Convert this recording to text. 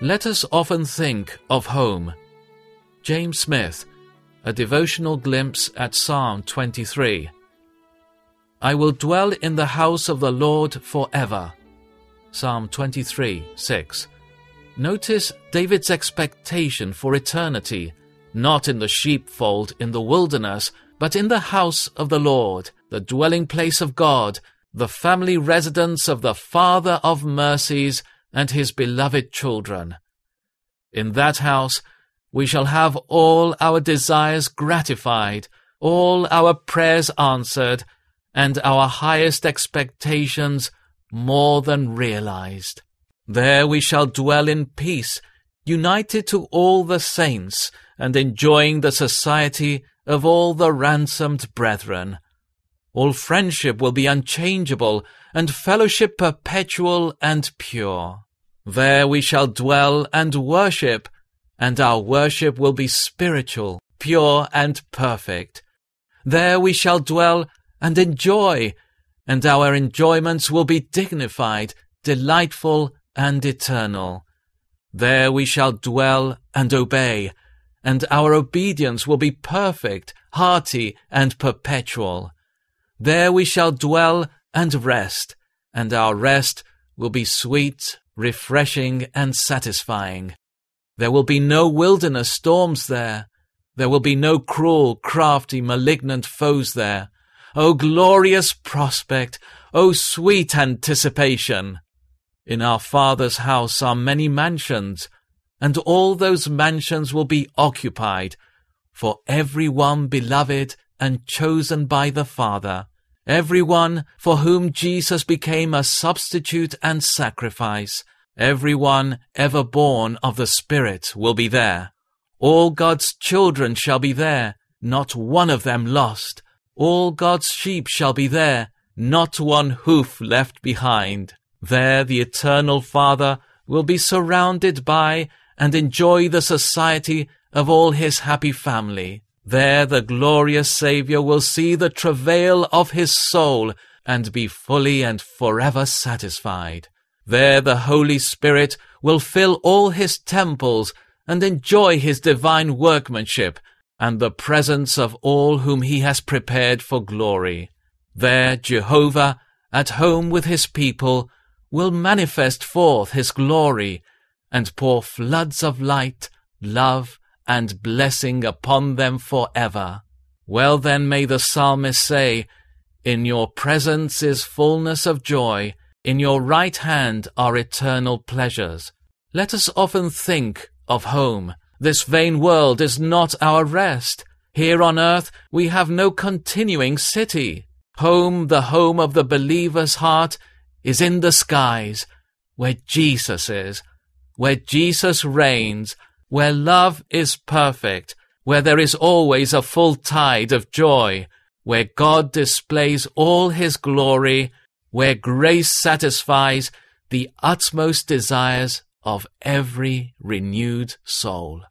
Let us often think of home. James Smith, A Devotional Glimpse at Psalm 23. I will dwell in the house of the Lord forever. Psalm 23 6. Notice David's expectation for eternity, not in the sheepfold in the wilderness, but in the house of the Lord, the dwelling place of God, the family residence of the Father of mercies and his beloved children. In that house we shall have all our desires gratified, all our prayers answered, and our highest expectations more than realized. There we shall dwell in peace, united to all the saints, and enjoying the society of all the ransomed brethren. All friendship will be unchangeable, and fellowship perpetual and pure. There we shall dwell and worship, and our worship will be spiritual, pure, and perfect. There we shall dwell and enjoy, and our enjoyments will be dignified, delightful, and eternal. There we shall dwell and obey, and our obedience will be perfect, hearty, and perpetual. There we shall dwell and rest, and our rest will be sweet, refreshing, and satisfying. There will be no wilderness storms there. There will be no cruel, crafty, malignant foes there. O glorious prospect! O sweet anticipation! In our Father's house are many mansions, and all those mansions will be occupied for every one beloved and chosen by the Father, every one for whom Jesus became a substitute and sacrifice, every one ever born of the Spirit will be there. All God's children shall be there, not one of them lost. All God's sheep shall be there, not one hoof left behind. There the eternal Father will be surrounded by and enjoy the society of all his happy family. There the glorious Saviour will see the travail of his soul and be fully and forever satisfied. There the Holy Spirit will fill all his temples and enjoy his divine workmanship and the presence of all whom he has prepared for glory. There Jehovah, at home with his people, will manifest forth his glory and pour floods of light, love, and blessing upon them for ever. Well then may the psalmist say, In your presence is fullness of joy, in your right hand are eternal pleasures. Let us often think of home. This vain world is not our rest. Here on earth we have no continuing city. Home, the home of the believer's heart, is in the skies, where Jesus is, where Jesus reigns, where love is perfect, where there is always a full tide of joy, where God displays all his glory, where grace satisfies the utmost desires of every renewed soul.